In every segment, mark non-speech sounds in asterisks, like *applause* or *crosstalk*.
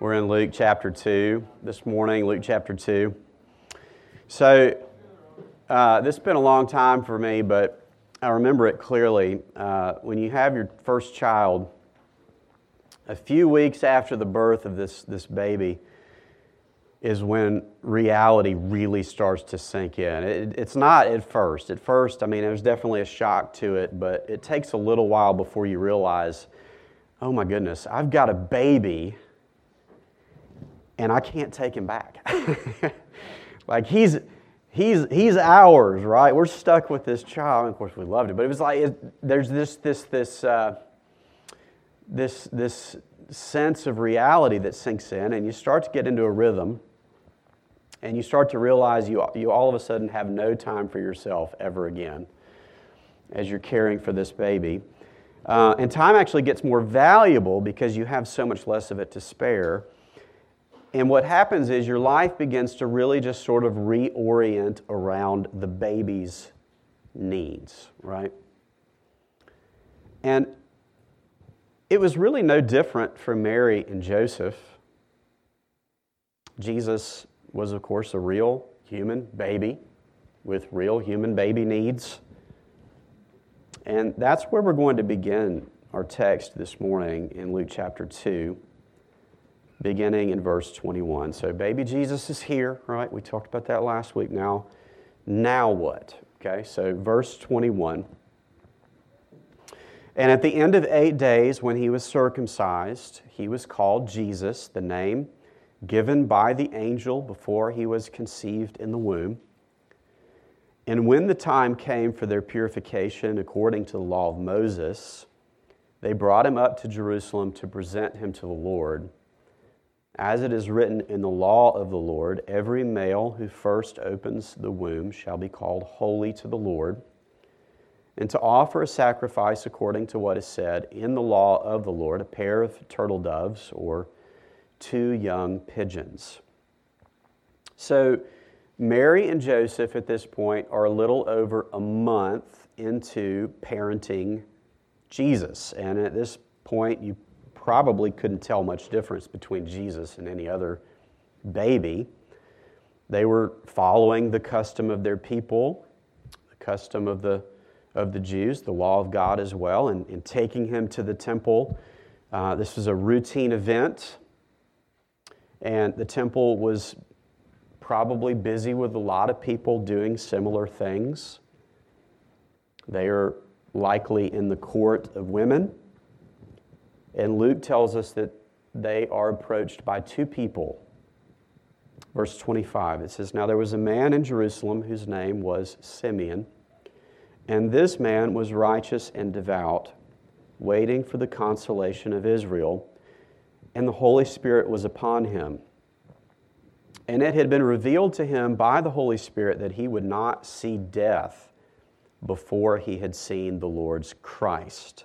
We're in Luke chapter 2 this morning, Luke chapter 2. So, uh, this has been a long time for me, but I remember it clearly. Uh, when you have your first child, a few weeks after the birth of this, this baby is when reality really starts to sink in. It, it's not at first. At first, I mean, there's definitely a shock to it, but it takes a little while before you realize, oh my goodness, I've got a baby and I can't take him back. *laughs* like he's he's he's ours, right? We're stuck with this child. And of course, we loved it, but it was like it, there's this this this uh, this this sense of reality that sinks in, and you start to get into a rhythm, and you start to realize you you all of a sudden have no time for yourself ever again, as you're caring for this baby. Uh, and time actually gets more valuable because you have so much less of it to spare. And what happens is your life begins to really just sort of reorient around the baby's needs, right? And it was really no different for Mary and Joseph. Jesus was, of course, a real human baby with real human baby needs. And that's where we're going to begin our text this morning in Luke chapter 2 beginning in verse 21. So, baby Jesus is here, right? We talked about that last week. Now, now what? Okay, so verse 21. And at the end of eight days, when he was circumcised, he was called Jesus, the name given by the angel before he was conceived in the womb. And when the time came for their purification according to the law of Moses, they brought him up to Jerusalem to present him to the Lord. As it is written in the law of the Lord, every male who first opens the womb shall be called holy to the Lord, and to offer a sacrifice according to what is said in the law of the Lord, a pair of turtle doves or two young pigeons. So, Mary and Joseph at this point are a little over a month into parenting Jesus. And at this point, you probably couldn't tell much difference between Jesus and any other baby. They were following the custom of their people, the custom of the, of the Jews, the law of God as well, and, and taking him to the temple. Uh, this was a routine event, and the temple was probably busy with a lot of people doing similar things. They are likely in the court of women. And Luke tells us that they are approached by two people. Verse 25, it says, Now there was a man in Jerusalem whose name was Simeon, and this man was righteous and devout, waiting for the consolation of Israel, and the Holy Spirit was upon him. And it had been revealed to him by the Holy Spirit that he would not see death before he had seen the Lord's Christ.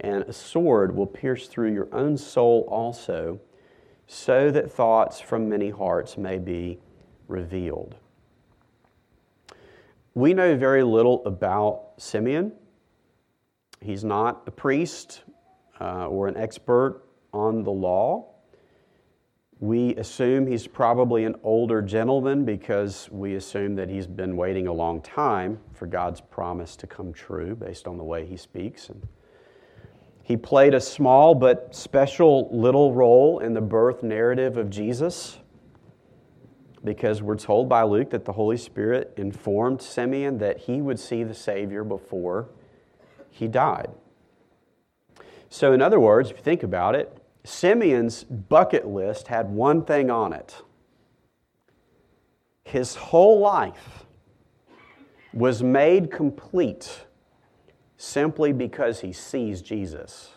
and a sword will pierce through your own soul also, so that thoughts from many hearts may be revealed. We know very little about Simeon. He's not a priest uh, or an expert on the law. We assume he's probably an older gentleman because we assume that he's been waiting a long time for God's promise to come true based on the way he speaks and he played a small but special little role in the birth narrative of Jesus. because we're told by Luke that the Holy Spirit informed Simeon that he would see the Savior before he died. So, in other words, if you think about it, Simeon's bucket list had one thing on it. His whole life was made complete simply because he sees Jesus.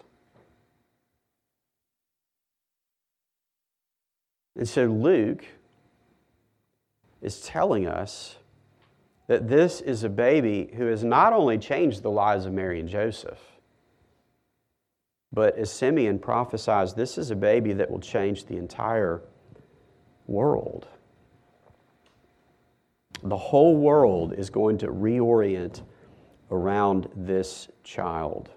And so Luke is telling us that this is a baby who has not only changed the lives of Mary and Joseph, but as Simeon prophesies, this is a baby that will change the entire world. The whole world is going to reorient around this child.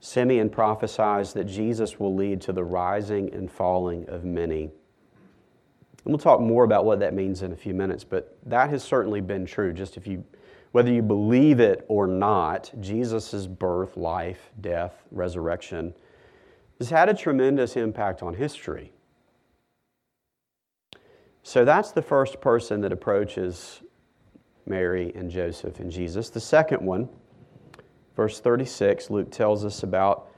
Simeon prophesies that Jesus will lead to the rising and falling of many. And we'll talk more about what that means in a few minutes, but that has certainly been true. Just if you, whether you believe it or not, Jesus' birth, life, death, resurrection has had a tremendous impact on history. So that's the first person that approaches Mary and Joseph and Jesus. The second one, verse 36, Luke tells us about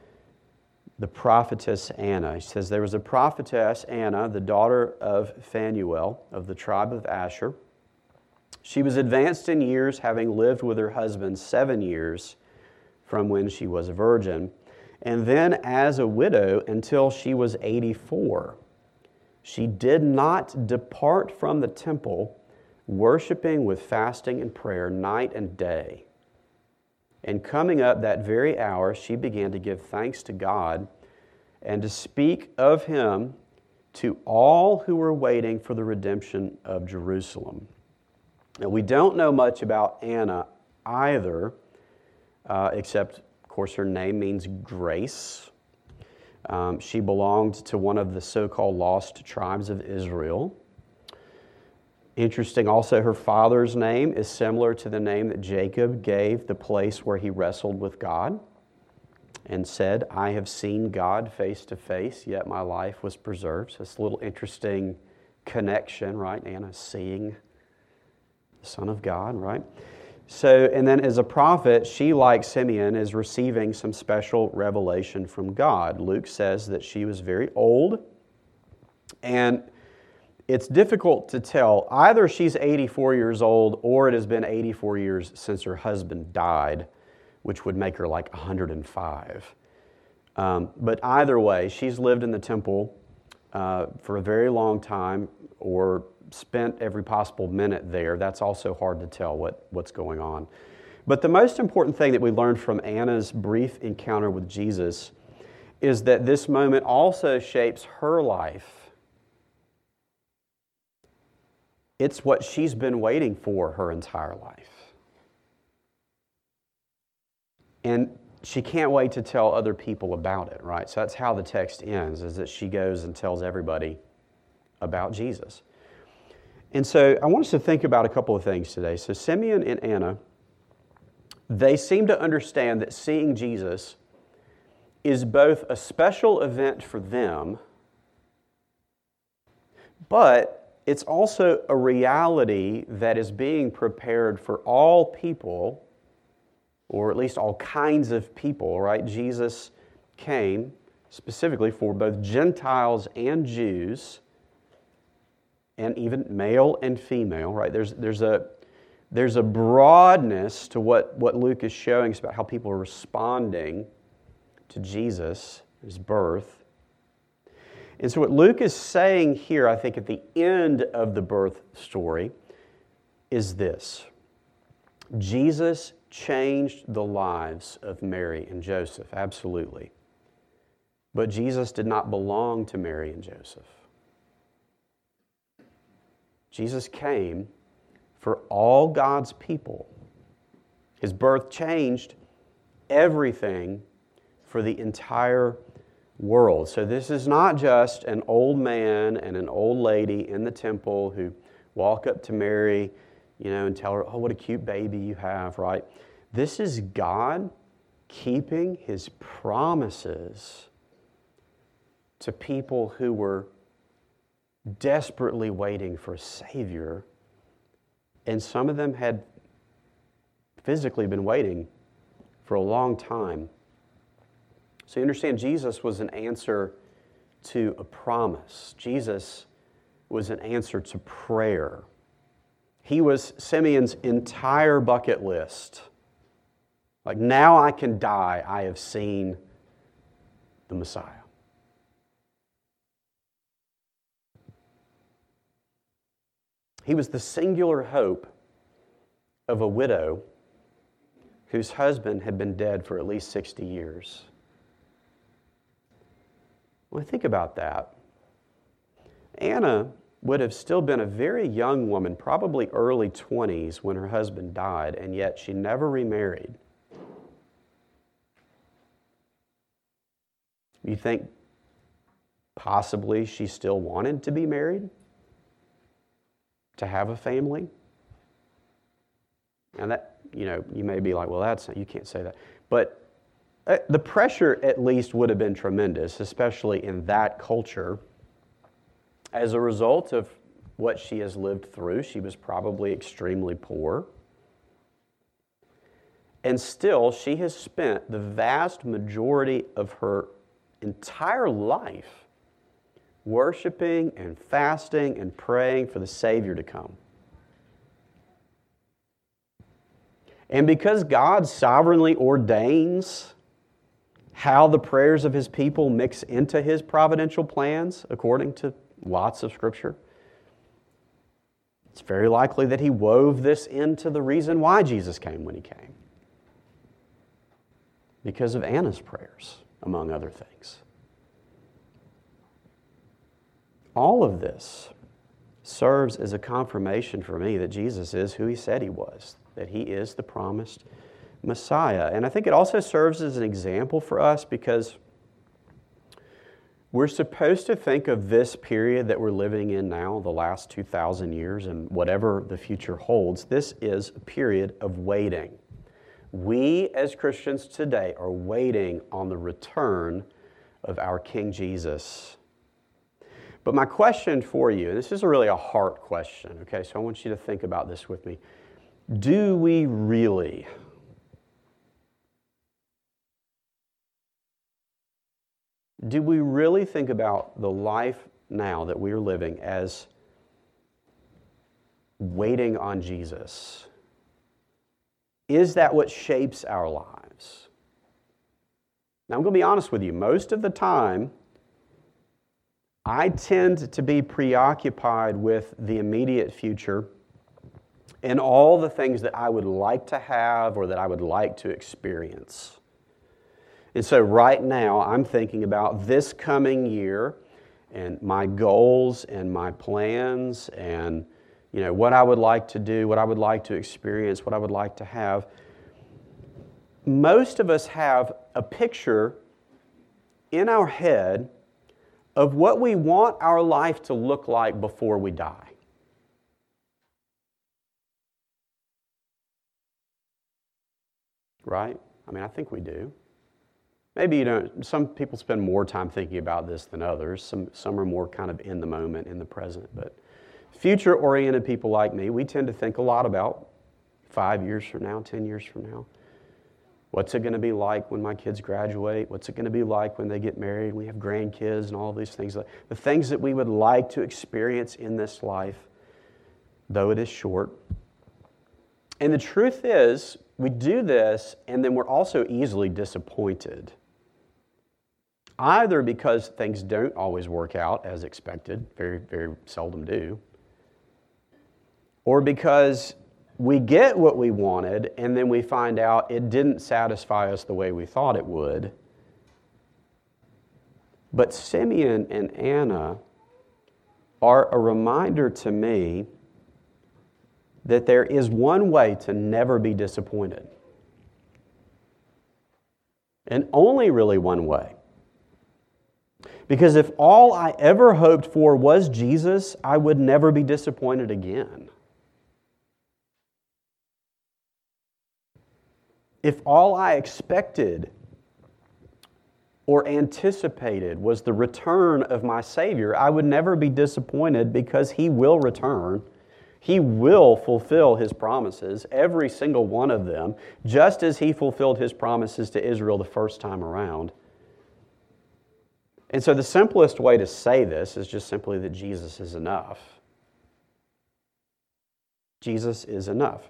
the prophetess Anna. He says, There was a prophetess, Anna, the daughter of Phanuel of the tribe of Asher. She was advanced in years, having lived with her husband seven years from when she was a virgin, and then as a widow until she was 84. She did not depart from the temple worshiping with fasting and prayer night and day. And coming up that very hour, she began to give thanks to God and to speak of him to all who were waiting for the redemption of Jerusalem. Now, we don't know much about Anna either, uh, except, of course, her name means grace. Um, she belonged to one of the so called lost tribes of Israel. Interesting also, her father's name is similar to the name that Jacob gave the place where he wrestled with God and said, I have seen God face to face, yet my life was preserved. So it's a little interesting connection, right? Anna seeing the Son of God, right? So, and then as a prophet, she, like Simeon, is receiving some special revelation from God. Luke says that she was very old and it's difficult to tell. Either she's 84 years old or it has been 84 years since her husband died, which would make her like 105. Um, but either way, she's lived in the temple uh, for a very long time or spent every possible minute there. That's also hard to tell what, what's going on. But the most important thing that we learned from Anna's brief encounter with Jesus is that this moment also shapes her life It's what she's been waiting for her entire life. And she can't wait to tell other people about it, right? So that's how the text ends, is that she goes and tells everybody about Jesus. And so I want us to think about a couple of things today. So Simeon and Anna, they seem to understand that seeing Jesus is both a special event for them, but it's also a reality that is being prepared for all people, or at least all kinds of people, right? Jesus came specifically for both Gentiles and Jews, and even male and female, right? There's, there's, a, there's a broadness to what, what Luke is showing us about how people are responding to Jesus, his birth. And so, what Luke is saying here, I think, at the end of the birth story, is this Jesus changed the lives of Mary and Joseph, absolutely. But Jesus did not belong to Mary and Joseph. Jesus came for all God's people. His birth changed everything for the entire world. So this is not just an old man and an old lady in the temple who walk up to Mary, you know, and tell her, "Oh, what a cute baby you have," right? This is God keeping his promises to people who were desperately waiting for a Savior. And some of them had physically been waiting for a long time. So you understand, Jesus was an answer to a promise. Jesus was an answer to prayer. He was Simeon's entire bucket list. Like, now I can die. I have seen the Messiah. He was the singular hope of a widow whose husband had been dead for at least 60 years. Well, think about that. Anna would have still been a very young woman, probably early 20s, when her husband died, and yet she never remarried. You think possibly she still wanted to be married? To have a family? And that, you know, you may be like, well, that's, you can't say that. But Uh, the pressure at least would have been tremendous, especially in that culture as a result of what she has lived through, she was probably extremely poor. And still, she has spent the vast majority of her entire life worshiping and fasting and praying for the Savior to come. And because God sovereignly ordains how the prayers of His people mix into His providential plans, according to lots of scripture. It's very likely that he wove this into the reason why Jesus came when he came. Because of Anna's prayers, among other things. All of this serves as a confirmation for me that Jesus is who he said he was, that he is the promised Messiah. And I think it also serves as an example for us because we're supposed to think of this period that we're living in now, the last 2,000 years, and whatever the future holds, this is a period of waiting. We as Christians today are waiting on the return of our King Jesus. But my question for you, and this is really a heart question, okay, so I want you to think about this with me. Do we really do we really think about the life now that we are living as waiting on Jesus? Is that what shapes our lives? Now, I'm going to be honest with you. Most of the time, I tend to be preoccupied with the immediate future and all the things that I would like to have or that I would like to experience. And so, right now, I'm thinking about this coming year and my goals and my plans and you know what I would like to do, what I would like to experience, what I would like to have. Most of us have a picture in our head of what we want our life to look like before we die. Right? I mean, I think we do. Maybe you don't, some people spend more time thinking about this than others. Some, some are more kind of in the moment, in the present. But future oriented people like me, we tend to think a lot about five years from now, 10 years from now. What's it going to be like when my kids graduate? What's it going to be like when they get married? We have grandkids and all these things. The things that we would like to experience in this life, though it is short. And the truth is, we do this and then we're also easily disappointed either because things don't always work out as expected, very, very seldom do, or because we get what we wanted and then we find out it didn't satisfy us the way we thought it would. But Simeon and Anna are a reminder to me that there is one way to never be disappointed. And only really one way. Because if all I ever hoped for was Jesus, I would never be disappointed again. If all I expected or anticipated was the return of my Savior, I would never be disappointed because He will return. He will fulfill His promises, every single one of them, just as He fulfilled His promises to Israel the first time around. And so, the simplest way to say this is just simply that Jesus is enough. Jesus is enough.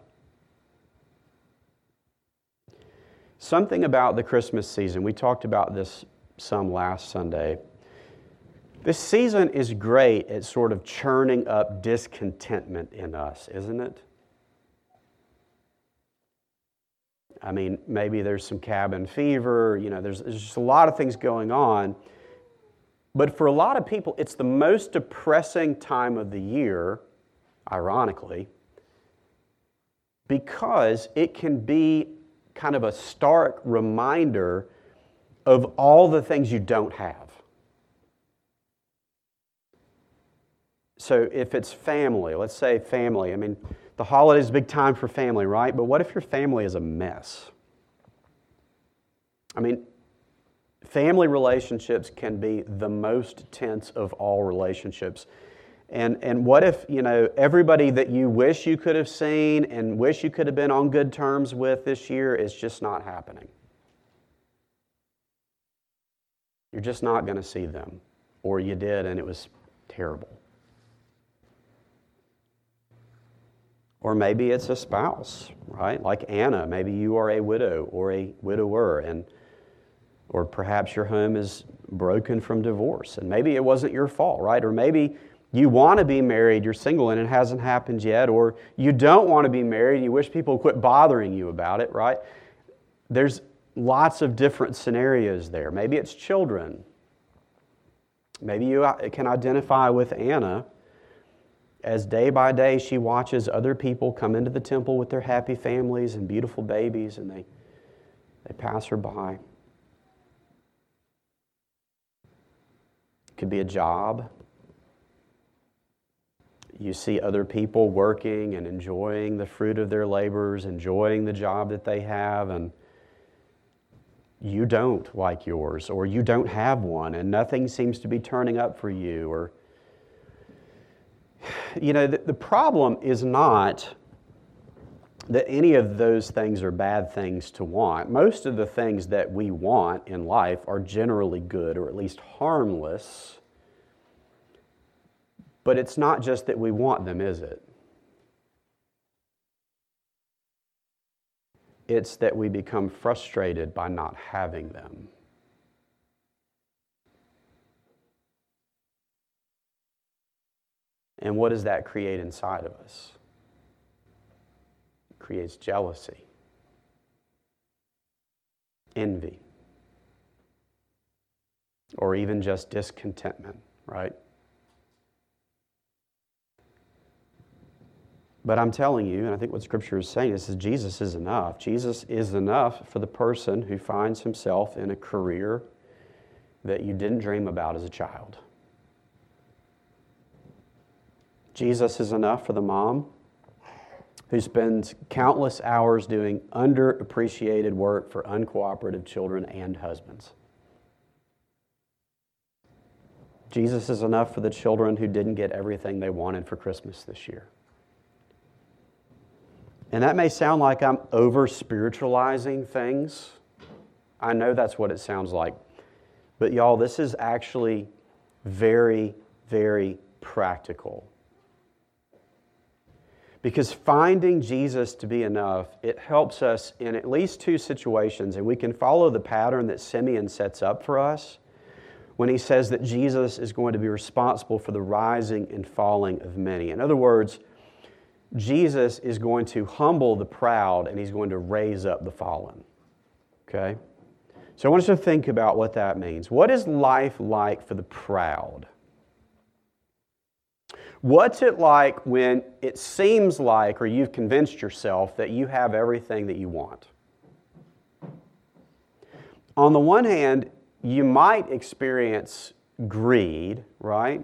Something about the Christmas season, we talked about this some last Sunday. This season is great at sort of churning up discontentment in us, isn't it? I mean, maybe there's some cabin fever, you know, there's, there's just a lot of things going on. But for a lot of people, it's the most depressing time of the year, ironically, because it can be kind of a stark reminder of all the things you don't have. So if it's family, let's say family, I mean, the holiday is a big time for family, right? But what if your family is a mess? I mean, family relationships can be the most tense of all relationships. And, and what if, you know, everybody that you wish you could have seen and wish you could have been on good terms with this year is just not happening? You're just not going to see them. Or you did and it was terrible. Or maybe it's a spouse, right? Like Anna, maybe you are a widow or a widower, and or perhaps your home is broken from divorce, and maybe it wasn't your fault, right? Or maybe you want to be married, you're single, and it hasn't happened yet, or you don't want to be married, you wish people quit bothering you about it, right? There's lots of different scenarios there. Maybe it's children. Maybe you uh, can identify with Anna as day by day she watches other people come into the temple with their happy families and beautiful babies, and they, they pass her by. Could be a job. You see other people working and enjoying the fruit of their labors, enjoying the job that they have, and you don't like yours, or you don't have one, and nothing seems to be turning up for you, or *sighs* you know, the, the problem is not that any of those things are bad things to want. Most of the things that we want in life are generally good or at least harmless but it's not just that we want them, is it? It's that we become frustrated by not having them. And what does that create inside of us? Creates jealousy, envy, or even just discontentment, right? But I'm telling you, and I think what Scripture is saying is Jesus is enough. Jesus is enough for the person who finds himself in a career that you didn't dream about as a child. Jesus is enough for the mom who spends countless hours doing underappreciated work for uncooperative children and husbands. Jesus is enough for the children who didn't get everything they wanted for Christmas this year. And that may sound like I'm over spiritualizing things. I know that's what it sounds like. But y'all, this is actually very, very practical. Because finding Jesus to be enough, it helps us in at least two situations, and we can follow the pattern that Simeon sets up for us when he says that Jesus is going to be responsible for the rising and falling of many. In other words, Jesus is going to humble the proud and he's going to raise up the fallen. Okay? So I want us to think about what that means. What is life like for the proud? What's it like when it seems like, or you've convinced yourself, that you have everything that you want? On the one hand, you might experience greed, right?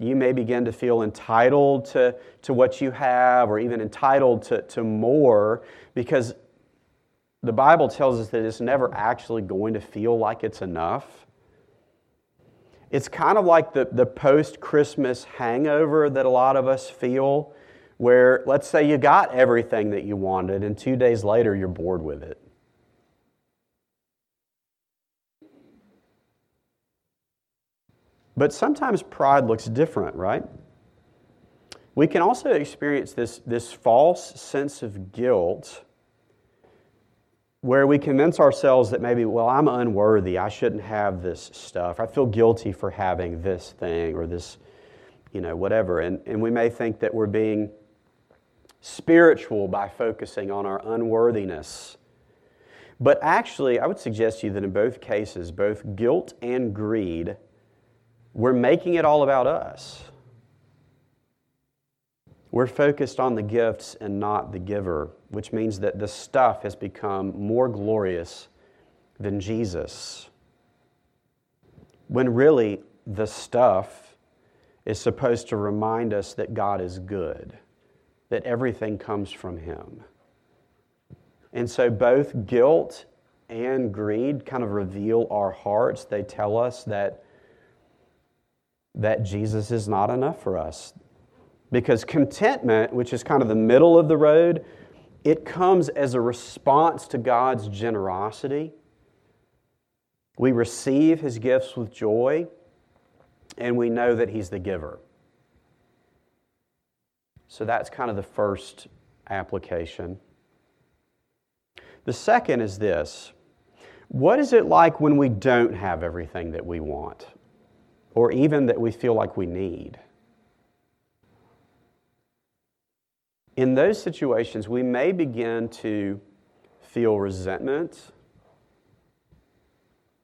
you may begin to feel entitled to, to what you have or even entitled to, to more because the Bible tells us that it's never actually going to feel like it's enough. It's kind of like the, the post Christmas hangover that a lot of us feel, where let's say you got everything that you wanted, and two days later you're bored with it. But sometimes pride looks different, right? We can also experience this, this false sense of guilt where we convince ourselves that maybe, well, I'm unworthy. I shouldn't have this stuff. I feel guilty for having this thing or this, you know, whatever. And, and we may think that we're being spiritual by focusing on our unworthiness. But actually, I would suggest to you that in both cases, both guilt and greed, we're making it all about us. We're focused on the gifts and not the giver, which means that the stuff has become more glorious than Jesus. When really, the stuff is supposed to remind us that God is good, that everything comes from Him. And so both guilt and greed kind of reveal our hearts. They tell us that, that Jesus is not enough for us, because contentment, which is kind of the middle of the road, it comes as a response to God's generosity. We receive His gifts with joy, and we know that He's the giver. So that's kind of the first application. The second is this What is it like when we don't have everything that we want, or even that we feel like we need? In those situations, we may begin to feel resentment.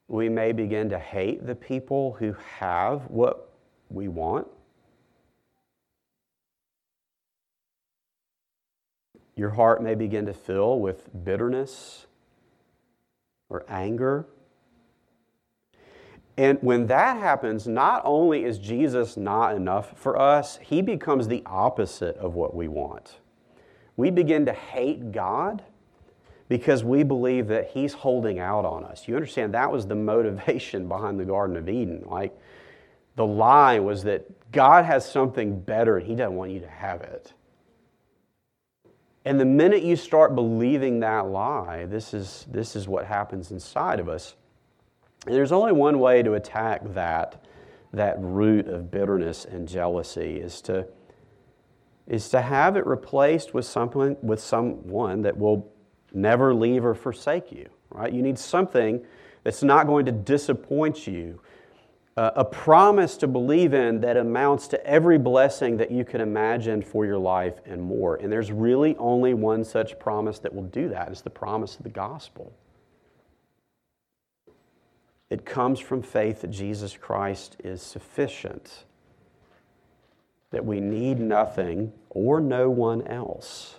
We may begin to hate the people who have what we want. Your heart may begin to fill with bitterness or anger. And when that happens, not only is Jesus not enough for us, he becomes the opposite of what we want we begin to hate God because we believe that He's holding out on us. You understand that was the *laughs* motivation behind the Garden of Eden. Like the lie was that God has something better and He doesn't want you to have it. And the minute you start believing that lie, this is, this is what happens inside of us. And there's only one way to attack that, that root of bitterness and jealousy is to is to have it replaced with someone, with someone that will never leave or forsake you, right? You need something that's not going to disappoint you, uh, a promise to believe in that amounts to every blessing that you can imagine for your life and more. And there's really only one such promise that will do that. It's the promise of the gospel. It comes from faith that Jesus Christ is sufficient that we need nothing or no one else.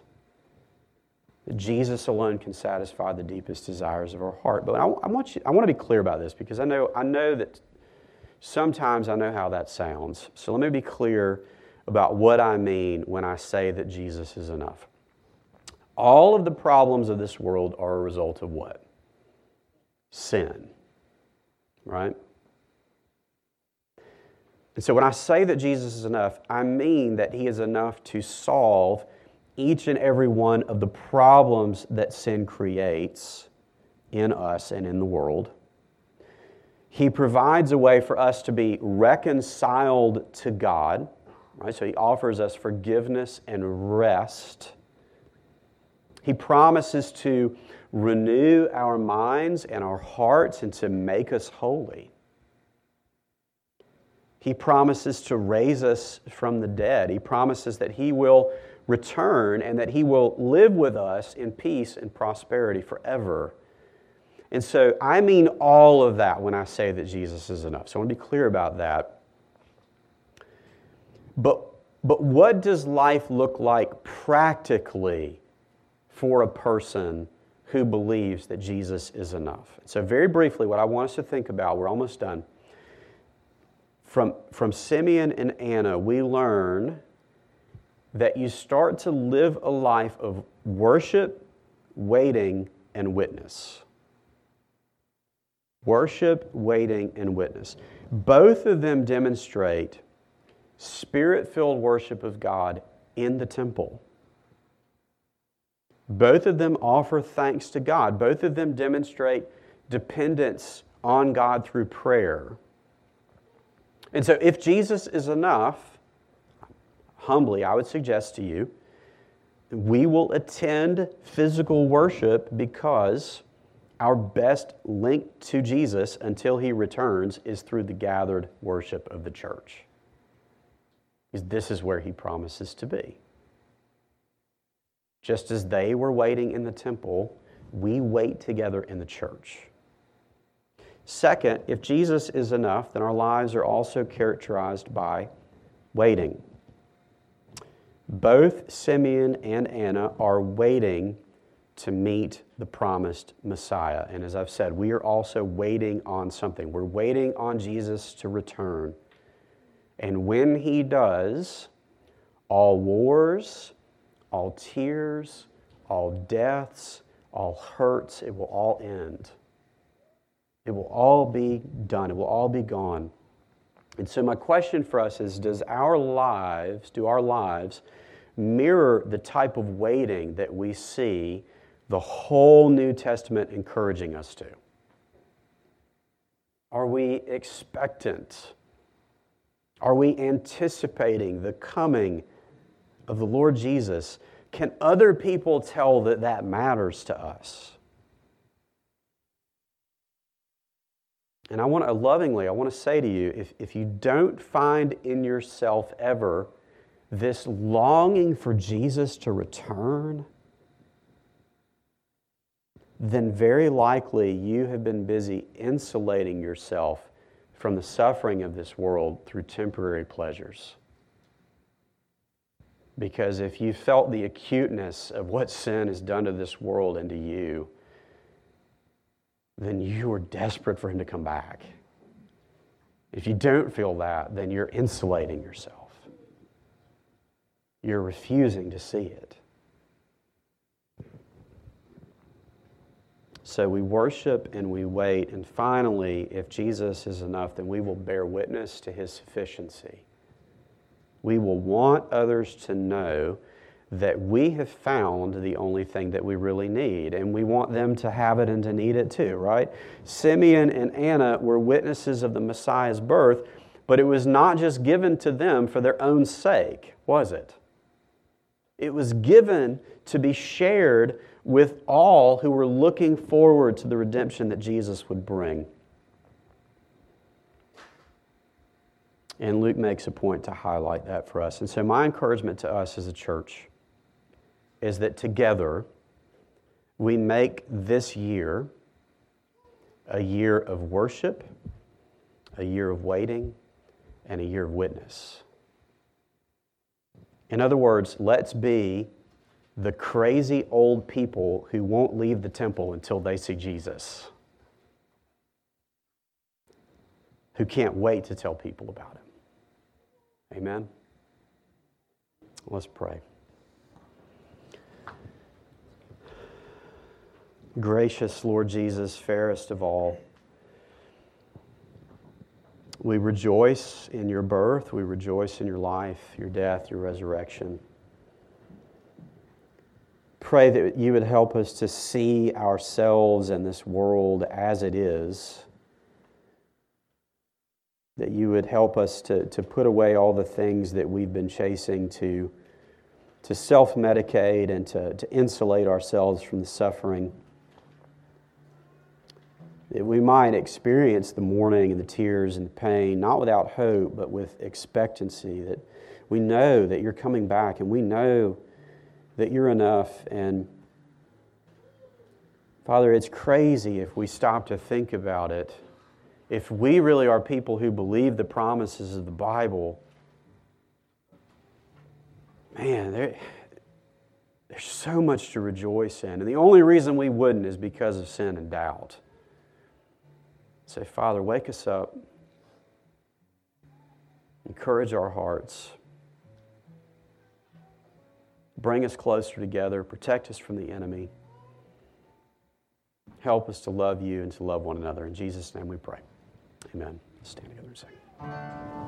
That Jesus alone can satisfy the deepest desires of our heart. But I, I, want you, I want to be clear about this because I know, I know that sometimes I know how that sounds. So let me be clear about what I mean when I say that Jesus is enough. All of the problems of this world are a result of what? Sin, right? And so when I say that Jesus is enough, I mean that he is enough to solve each and every one of the problems that sin creates in us and in the world. He provides a way for us to be reconciled to God, right? So he offers us forgiveness and rest. He promises to renew our minds and our hearts and to make us holy. He promises to raise us from the dead. He promises that He will return and that He will live with us in peace and prosperity forever. And so I mean all of that when I say that Jesus is enough. So I want to be clear about that. But, but what does life look like practically for a person who believes that Jesus is enough? So, very briefly, what I want us to think about, we're almost done from, from Simeon and Anna, we learn that you start to live a life of worship, waiting, and witness. Worship, waiting, and witness. Both of them demonstrate spirit filled worship of God in the temple. Both of them offer thanks to God. Both of them demonstrate dependence on God through prayer. And so, if Jesus is enough, humbly, I would suggest to you, we will attend physical worship because our best link to Jesus until he returns is through the gathered worship of the church. Because this is where he promises to be. Just as they were waiting in the temple, we wait together in the church. Second, if Jesus is enough, then our lives are also characterized by waiting. Both Simeon and Anna are waiting to meet the promised Messiah. And as I've said, we are also waiting on something. We're waiting on Jesus to return. And when he does, all wars, all tears, all deaths, all hurts, it will all end. It will all be done. It will all be gone. And so, my question for us is Does our lives, do our lives mirror the type of waiting that we see the whole New Testament encouraging us to? Are we expectant? Are we anticipating the coming of the Lord Jesus? Can other people tell that that matters to us? And I want to lovingly, I want to say to you if, if you don't find in yourself ever this longing for Jesus to return, then very likely you have been busy insulating yourself from the suffering of this world through temporary pleasures. Because if you felt the acuteness of what sin has done to this world and to you, then you are desperate for Him to come back. If you don't feel that, then you're insulating yourself. You're refusing to see it. So we worship and we wait. And finally, if Jesus is enough, then we will bear witness to his sufficiency. We will want others to know that we have found the only thing that we really need, and we want them to have it and to need it too, right? Simeon and Anna were witnesses of the Messiah's birth, but it was not just given to them for their own sake, was it? It was given to be shared with all who were looking forward to the redemption that Jesus would bring. And Luke makes a point to highlight that for us. And so, my encouragement to us as a church is that together we make this year a year of worship, a year of waiting, and a year of witness. In other words, let's be the crazy old people who won't leave the temple until they see Jesus, who can't wait to tell people about him. Amen? Let's pray. Gracious Lord Jesus, fairest of all, we rejoice in your birth, we rejoice in your life, your death, your resurrection pray that you would help us to see ourselves and this world as it is. That you would help us to, to put away all the things that we've been chasing to, to self medicate and to, to insulate ourselves from the suffering. That we might experience the mourning and the tears and the pain, not without hope, but with expectancy. That we know that you're coming back and we know that you're enough. And Father, it's crazy if we stop to think about it. If we really are people who believe the promises of the Bible, man, there, there's so much to rejoice in. And the only reason we wouldn't is because of sin and doubt. Say, Father, wake us up, encourage our hearts. Bring us closer together. Protect us from the enemy. Help us to love you and to love one another. In Jesus' name we pray. Amen. Stand together and sing.